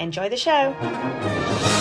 Enjoy the show!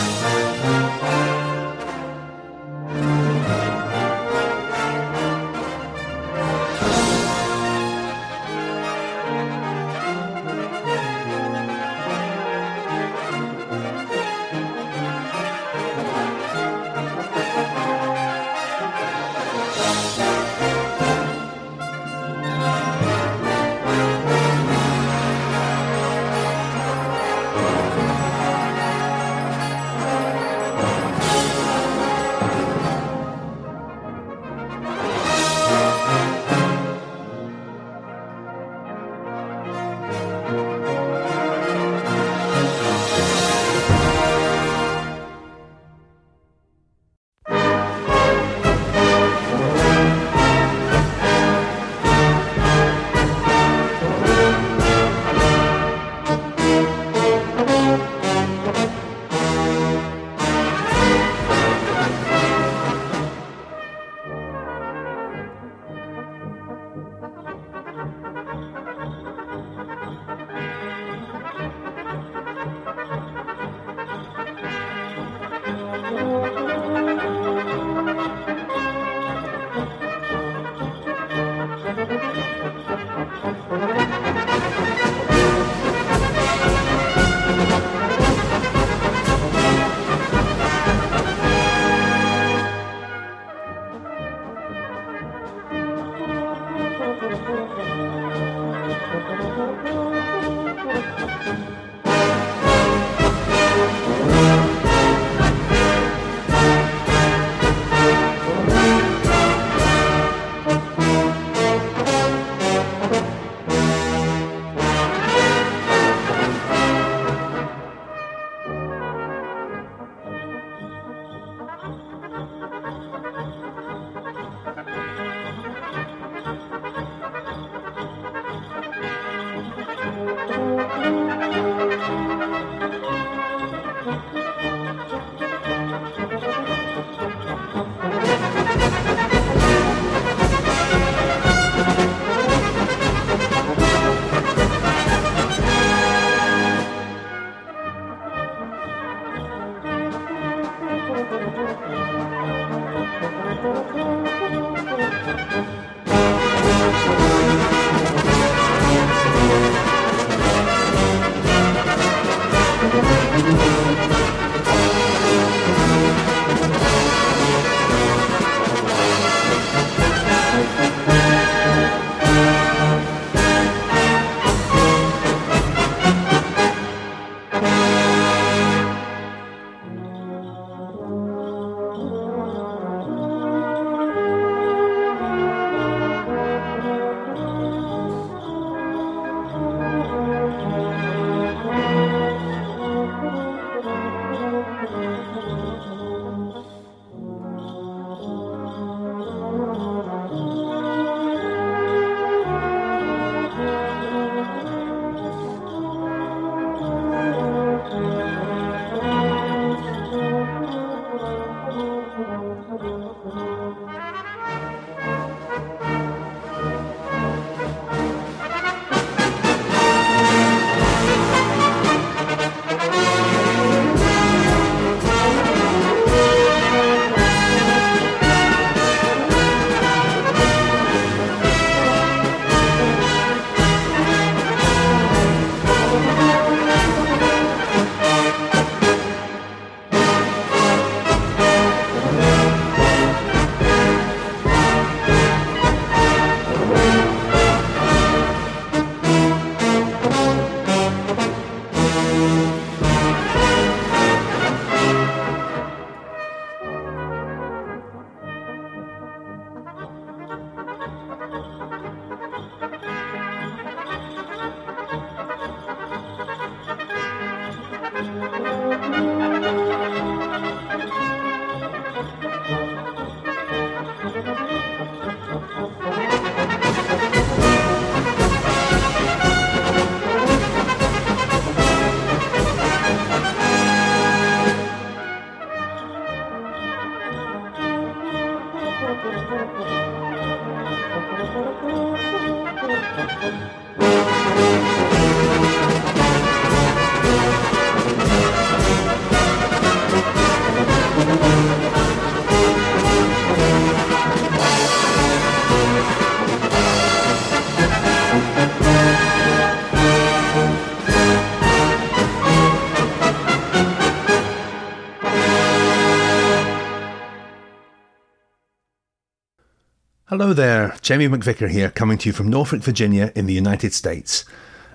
Hello there, Jamie McVicar here, coming to you from Norfolk, Virginia, in the United States.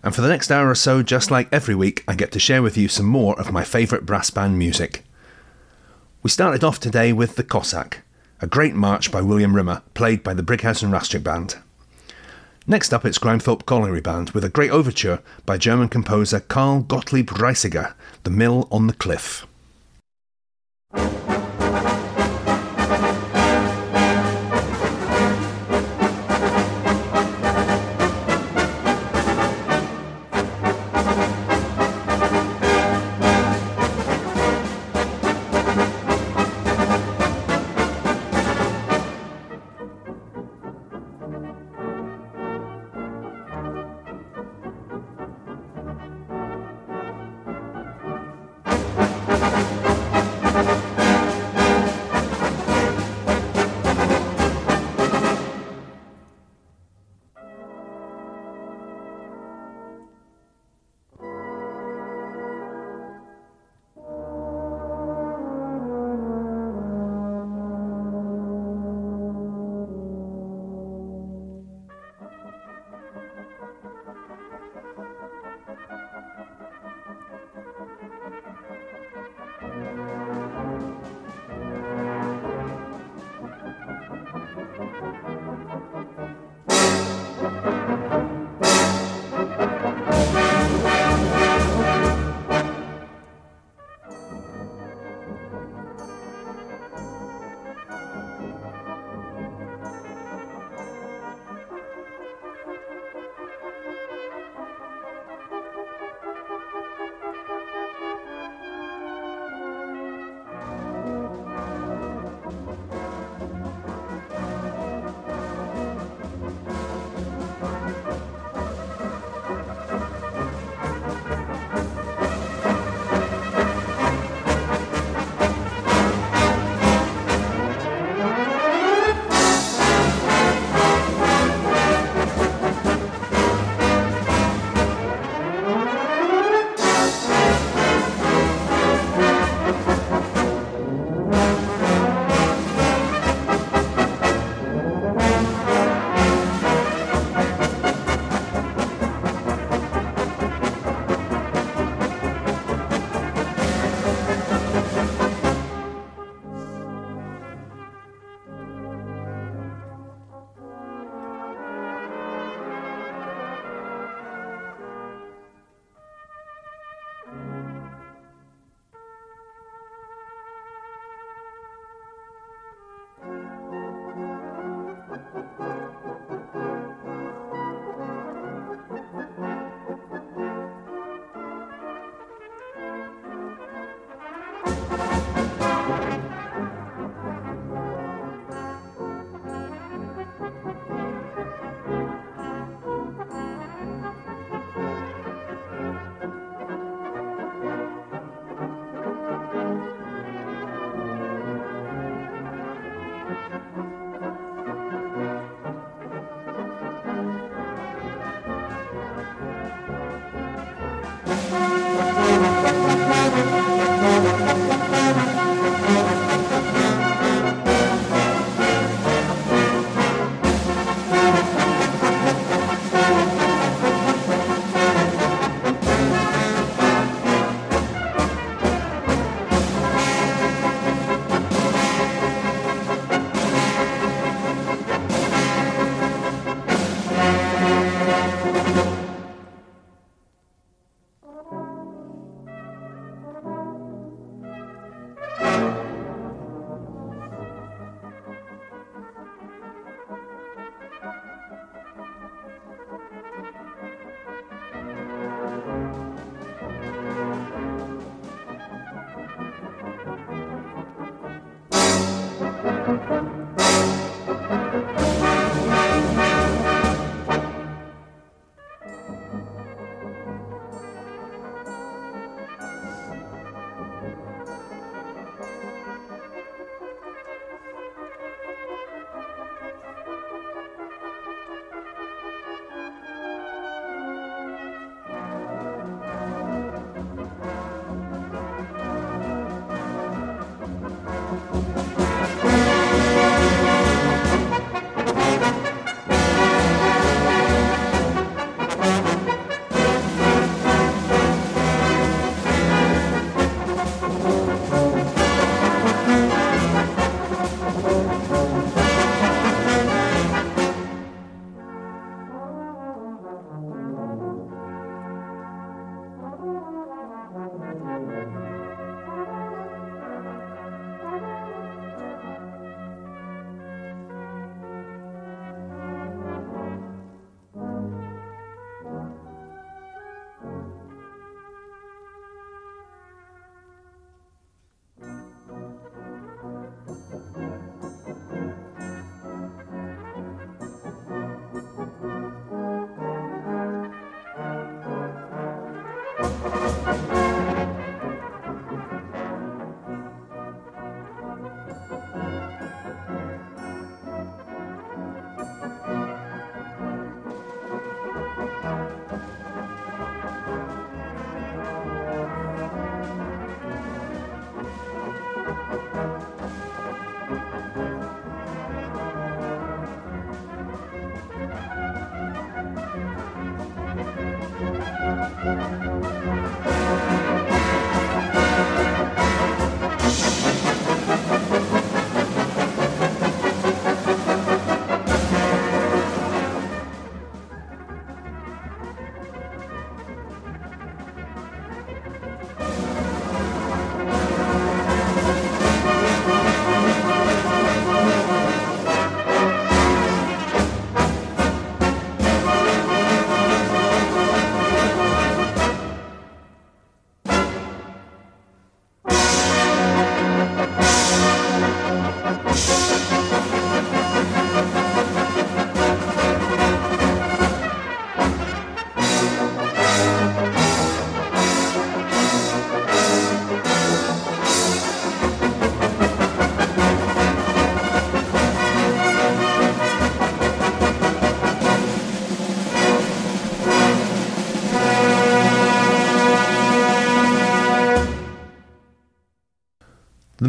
And for the next hour or so, just like every week, I get to share with you some more of my favourite brass band music. We started off today with The Cossack, a great march by William Rimmer, played by the Brighouse and Rastrick Band. Next up, it's Grimethorpe Colliery Band with a great overture by German composer Carl Gottlieb Reissiger, The Mill on the Cliff.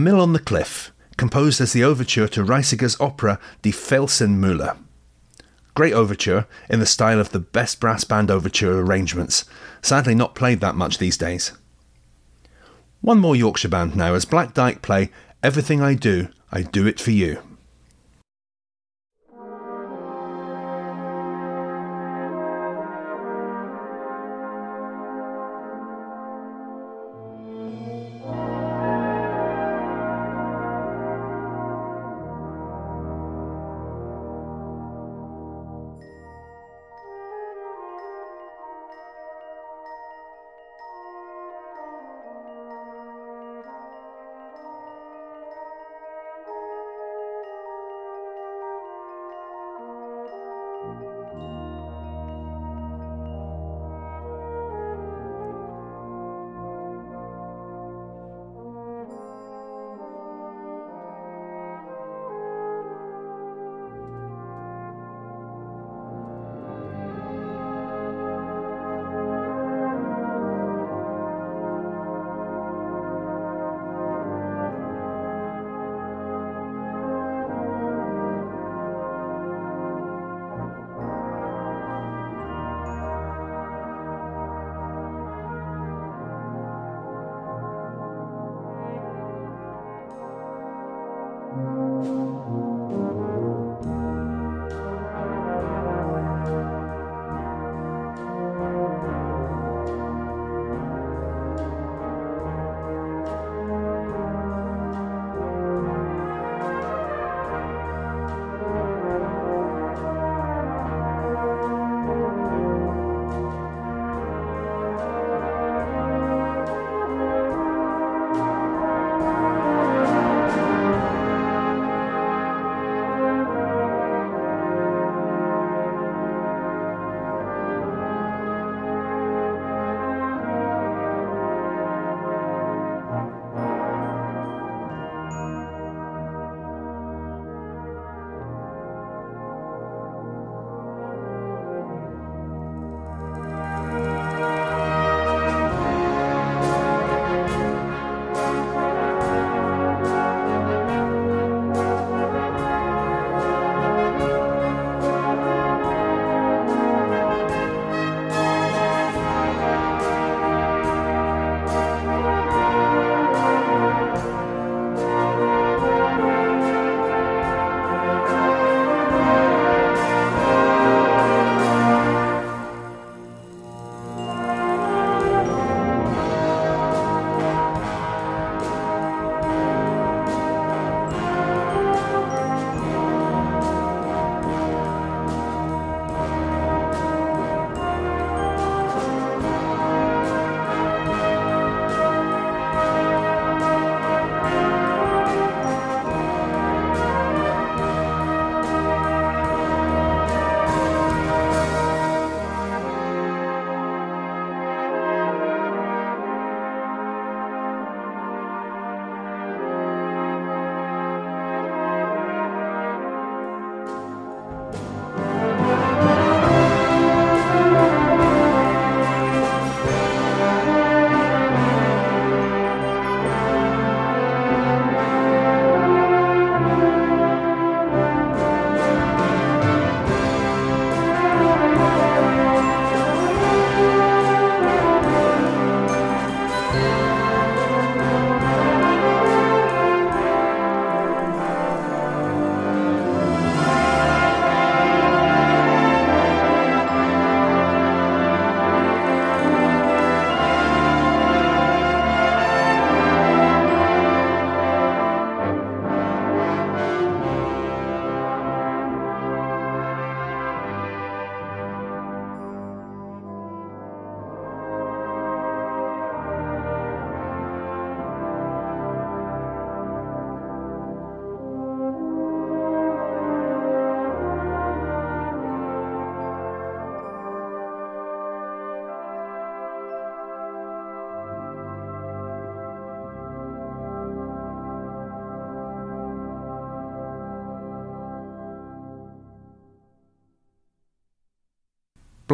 Mill on the Cliff, composed as the overture to Reissiger's opera Die Felsenmühle. Great overture in the style of the best brass band overture arrangements, sadly not played that much these days. One more Yorkshire band now as Black Dyke play Everything I Do, I Do It For You.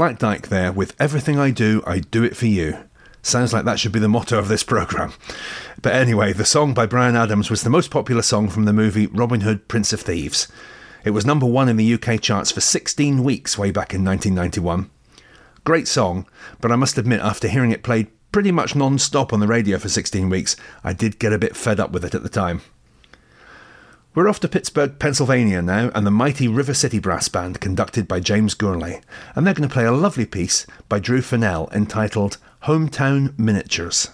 Black Dyke there with Everything I Do, I Do It For You. Sounds like that should be the motto of this programme. But anyway, the song by Bryan Adams was the most popular song from the movie Robin Hood Prince of Thieves. It was number one in the UK charts for 16 weeks way back in 1991. Great song, but I must admit, after hearing it played pretty much non stop on the radio for 16 weeks, I did get a bit fed up with it at the time. We're off to Pittsburgh, Pennsylvania now, and the mighty River City Brass Band, conducted by James Gourlay, and they're going to play a lovely piece by Drew Fennell entitled Hometown Miniatures.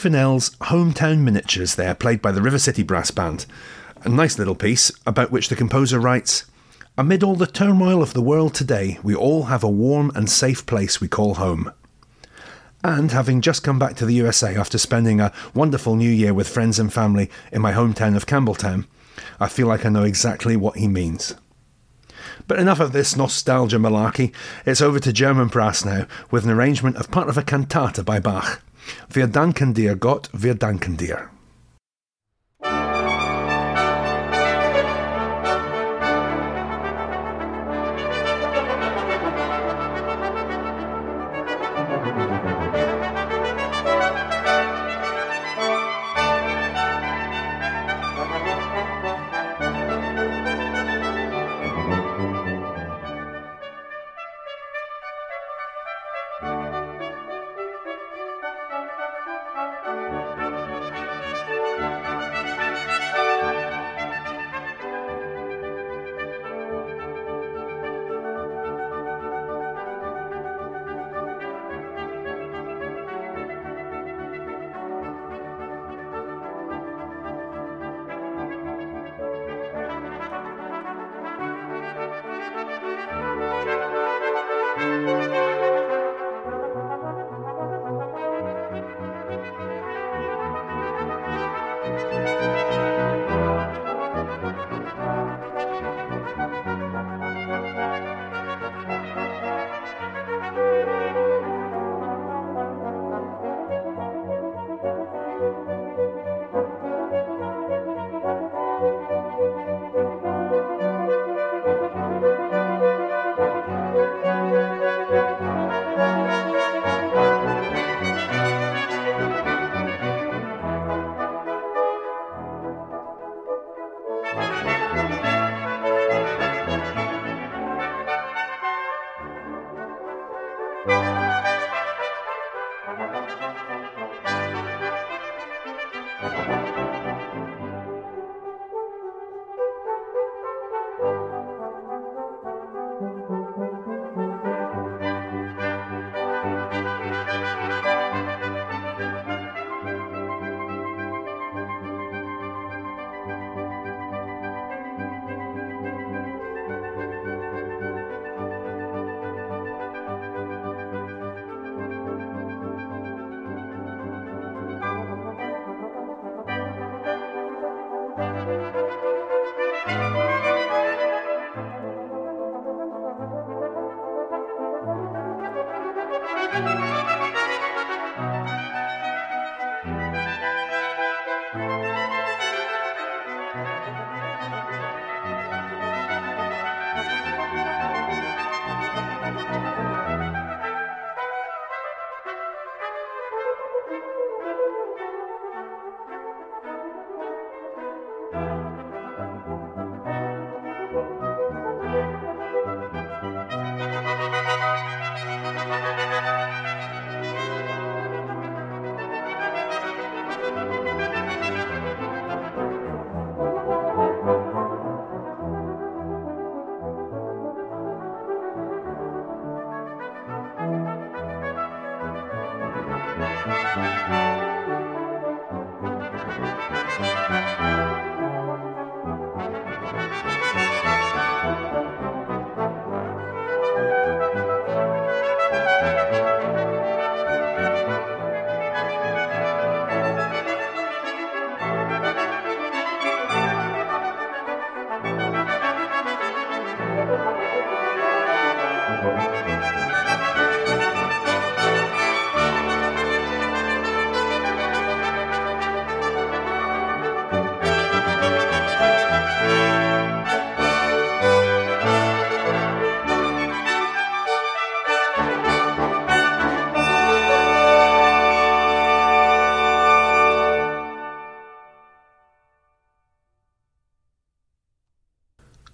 Drew Fennell's Hometown Miniatures there, played by the River City Brass Band. A nice little piece about which the composer writes Amid all the turmoil of the world today, we all have a warm and safe place we call home. And having just come back to the USA after spending a wonderful new year with friends and family in my hometown of Campbeltown, I feel like I know exactly what he means. But enough of this nostalgia malarkey. It's over to German brass now, with an arrangement of part of a cantata by Bach. Wir danken dir, Gott, wir danken dir.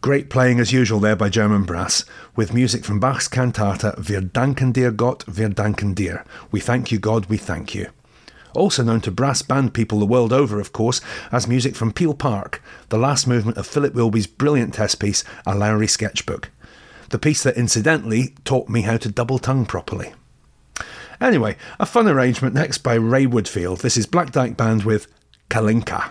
Great playing as usual there by German brass, with music from Bach's cantata Wir danken dir Gott, wir danken dir. We thank you God, we thank you. Also known to brass band people the world over, of course, as music from Peel Park, the last movement of Philip Wilby's brilliant test piece, A Lowry Sketchbook. The piece that incidentally taught me how to double tongue properly. Anyway, a fun arrangement next by Ray Woodfield. This is Black Dyke Band with Kalinka.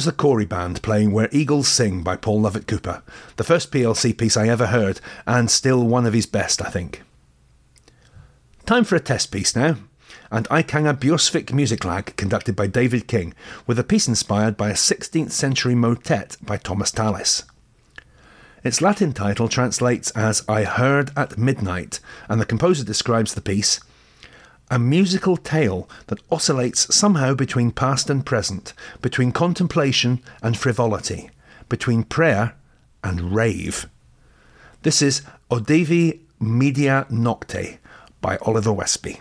Was the Cory Band playing Where Eagles Sing by Paul Lovatt-Cooper, the first PLC piece I ever heard, and still one of his best, I think. Time for a test piece now, and Eikanger-Bjørsvik Musikklag conducted by David King, with a piece inspired by a 16th century motet by Thomas Tallis. Its Latin title translates as I Heard at Midnight, and the composer describes the piece a musical tale that oscillates somehow between past and present, between contemplation and frivolity, between prayer and rave. This is Audivi Media Nocte by Oliver Waespi.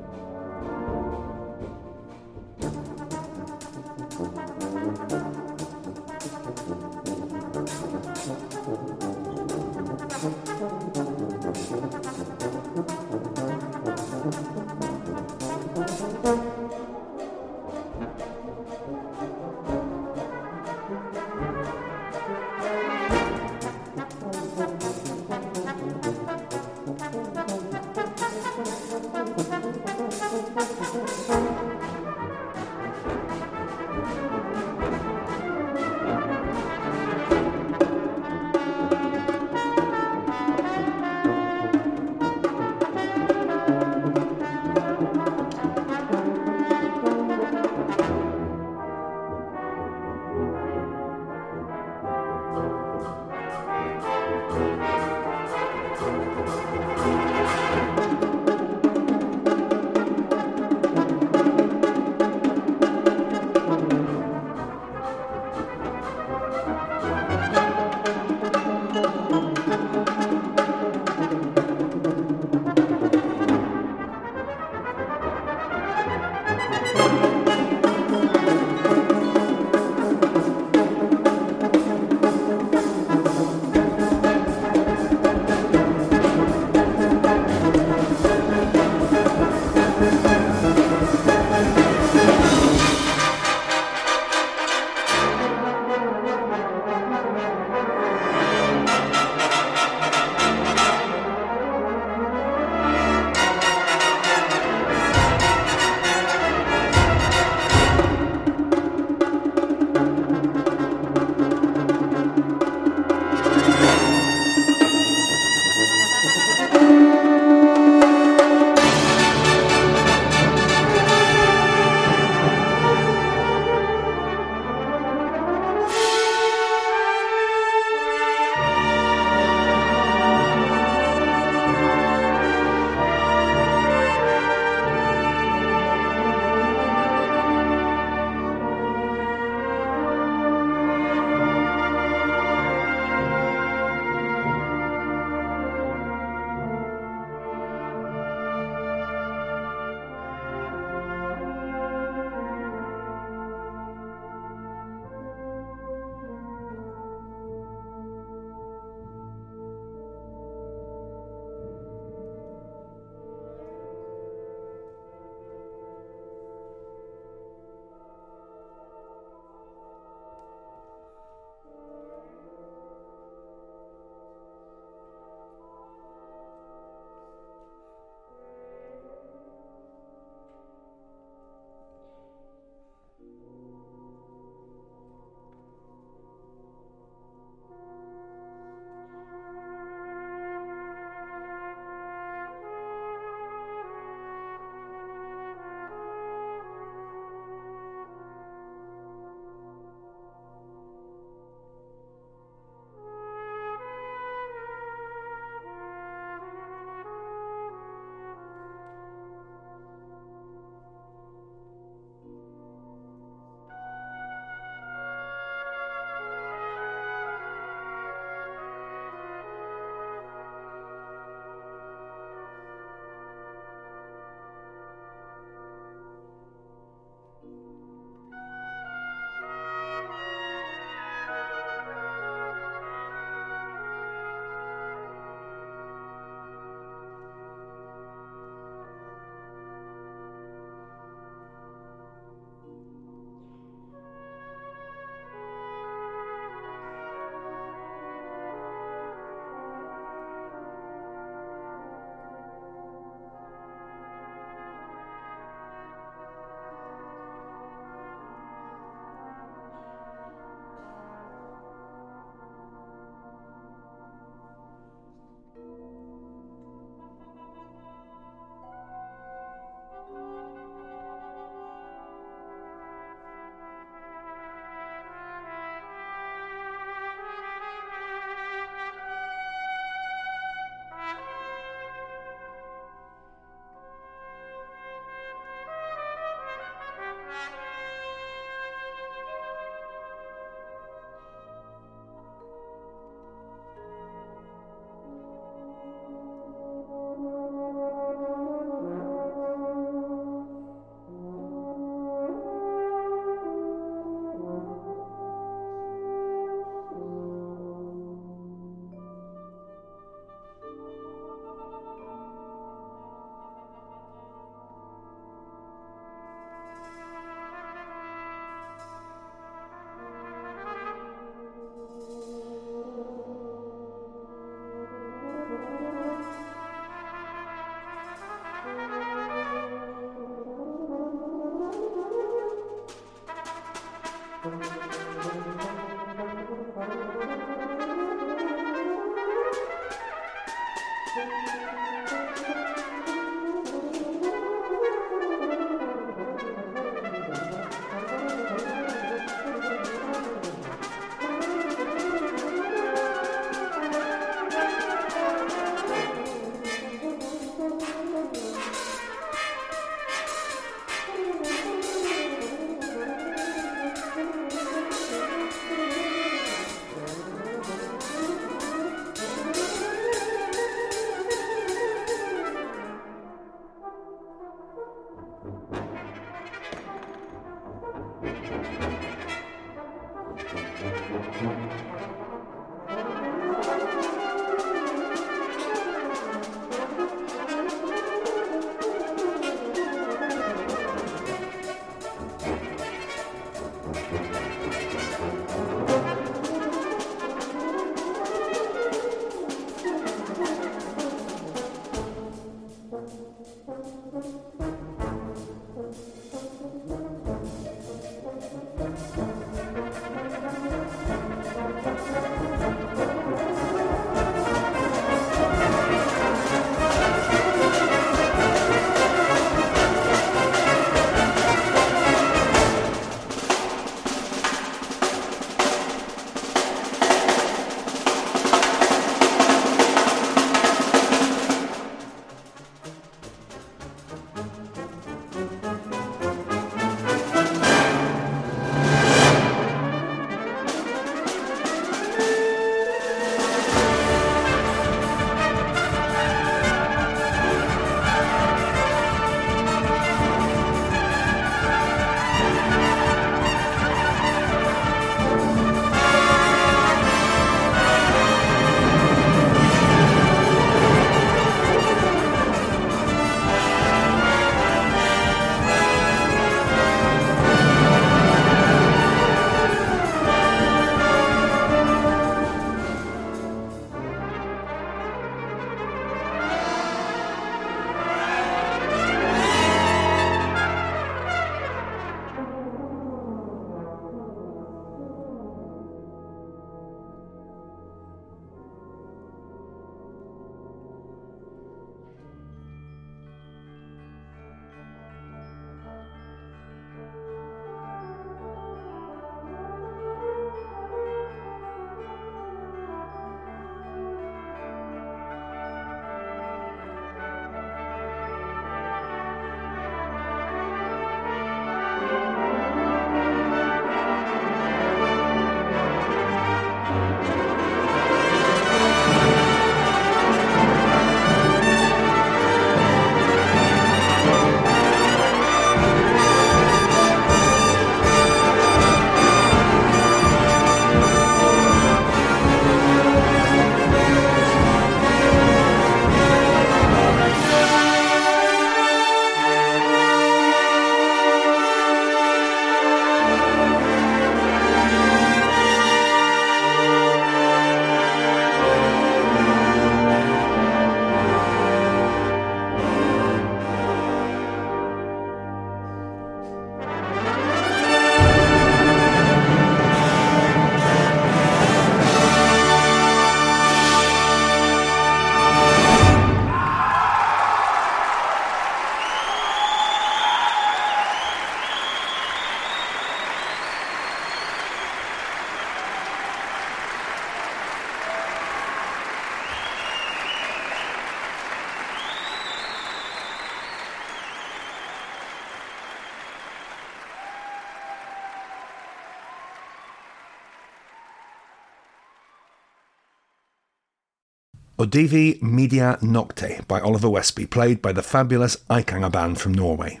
Audivi Media Nocte by Oliver Waespi, played by the fabulous Eikanger Band from Norway.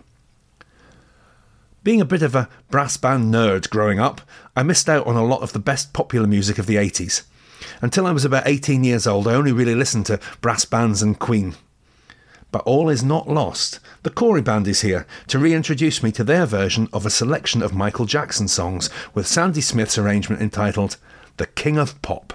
Being a bit of a brass band nerd growing up, I missed out on a lot of the best popular music of the 80s. Until I was about 18 years old, I only really listened to brass bands and Queen. But all is not lost. The Cory Band is here to reintroduce me to their version of a selection of Michael Jackson songs with Sandy Smith's arrangement entitled The King of Pop.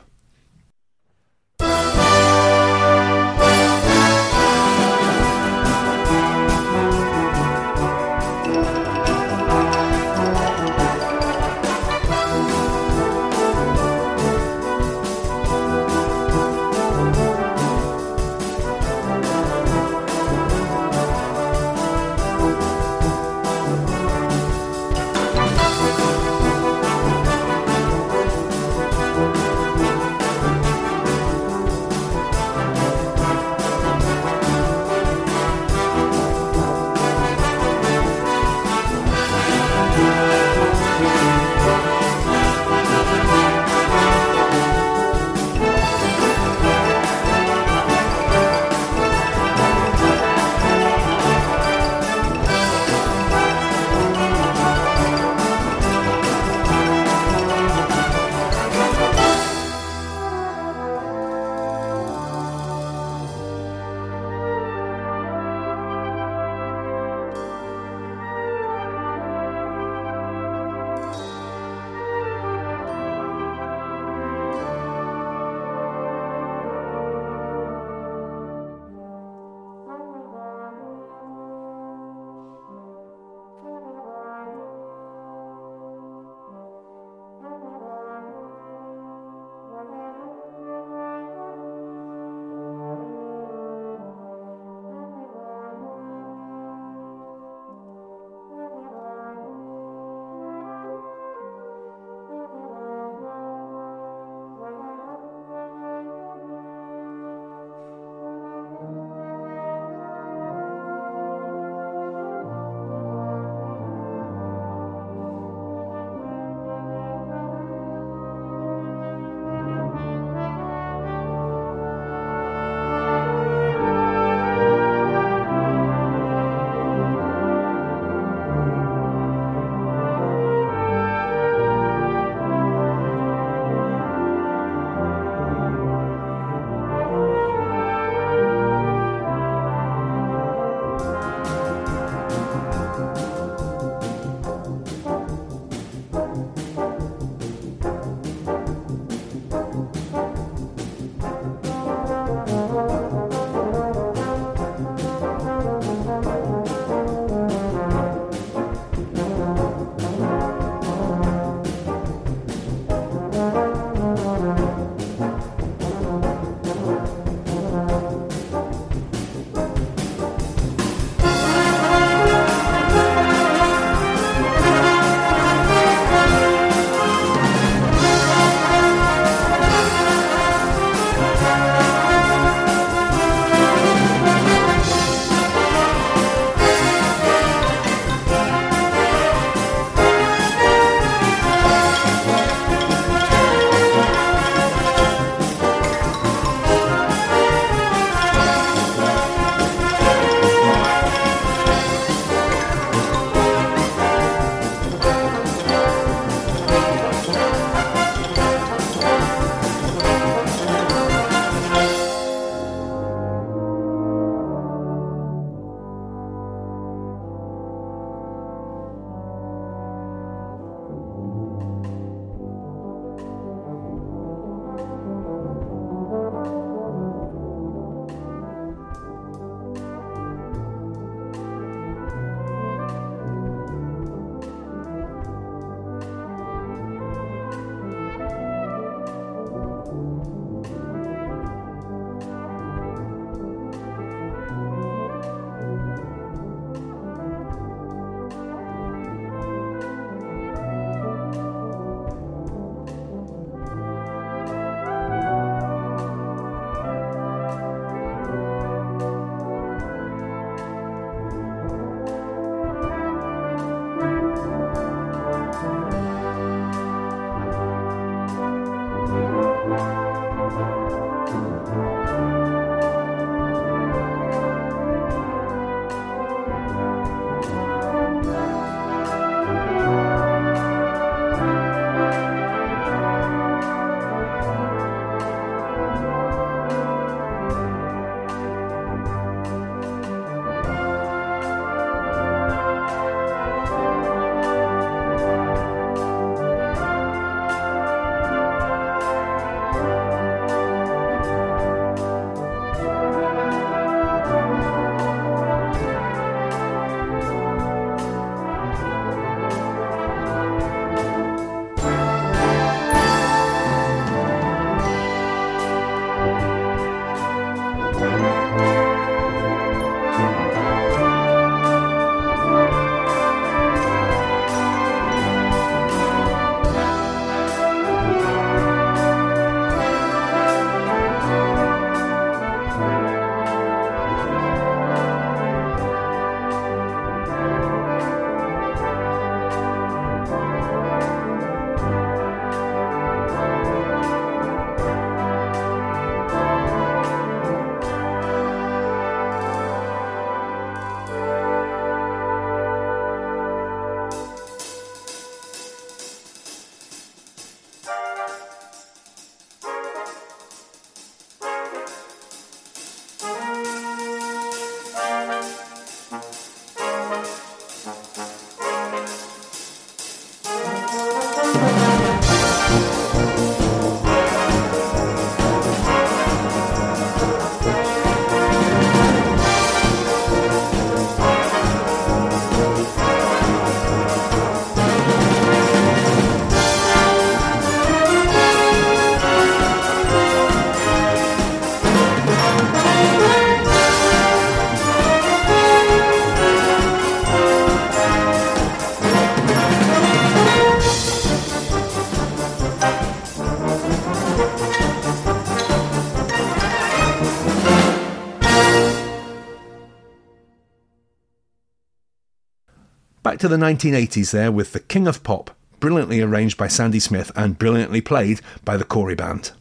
Back to the 1980s there with The King of Pop, brilliantly arranged by Sandy Smith and brilliantly played by the Cory Band.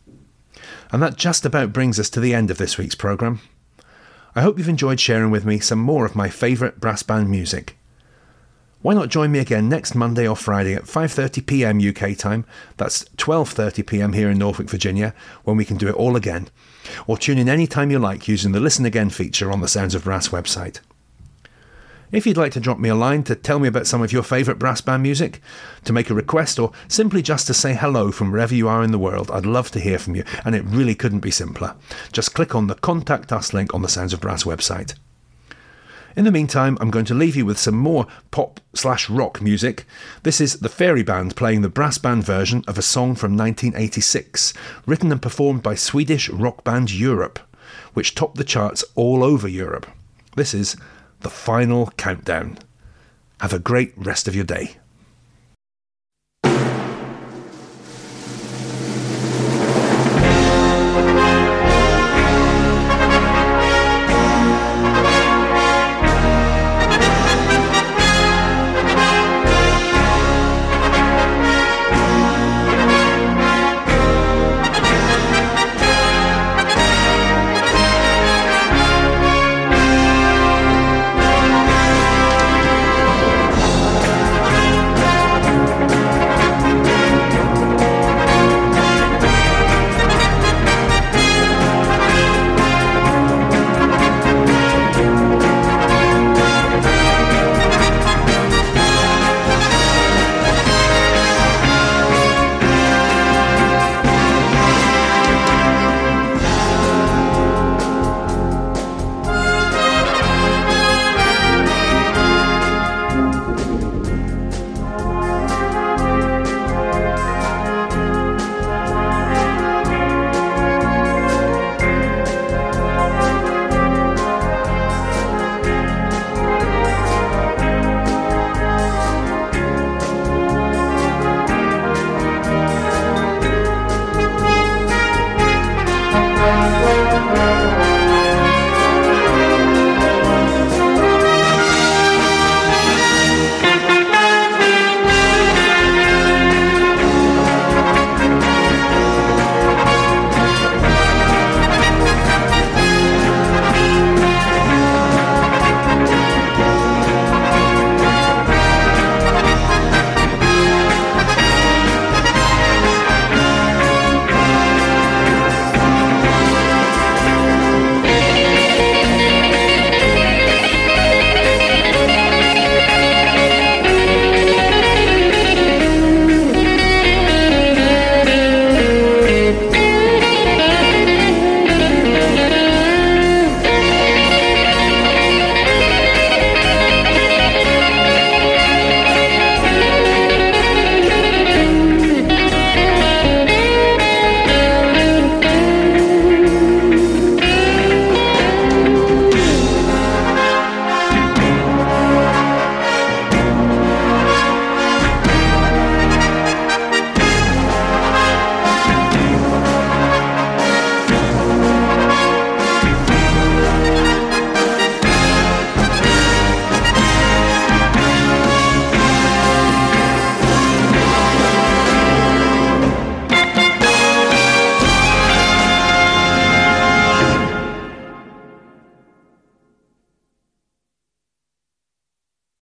And that just about brings us to the end of this week's programme. I hope you've enjoyed sharing with me some more of my favourite brass band music. Why not join me again next Monday or Friday at 5:30 p.m. UK time? That's 12:30 p.m. here in Norfolk, Virginia, when we can do it all again. Or tune in any time you like using the Listen Again feature on the Sounds of Brass website. If you'd like to drop me a line to tell me about some of your favourite brass band music, to make a request, or simply just to say hello from wherever you are in the world, I'd love to hear from you, and it really couldn't be simpler. Just click on the Contact Us link on the Sounds of Brass website. In the meantime, I'm going to leave you with some more pop slash rock music. This is the Fairey Band playing the brass band version of a song from 1986, written and performed by Swedish rock band Europe, which topped the charts all over Europe. This is the final countdown. Have a great rest of your day.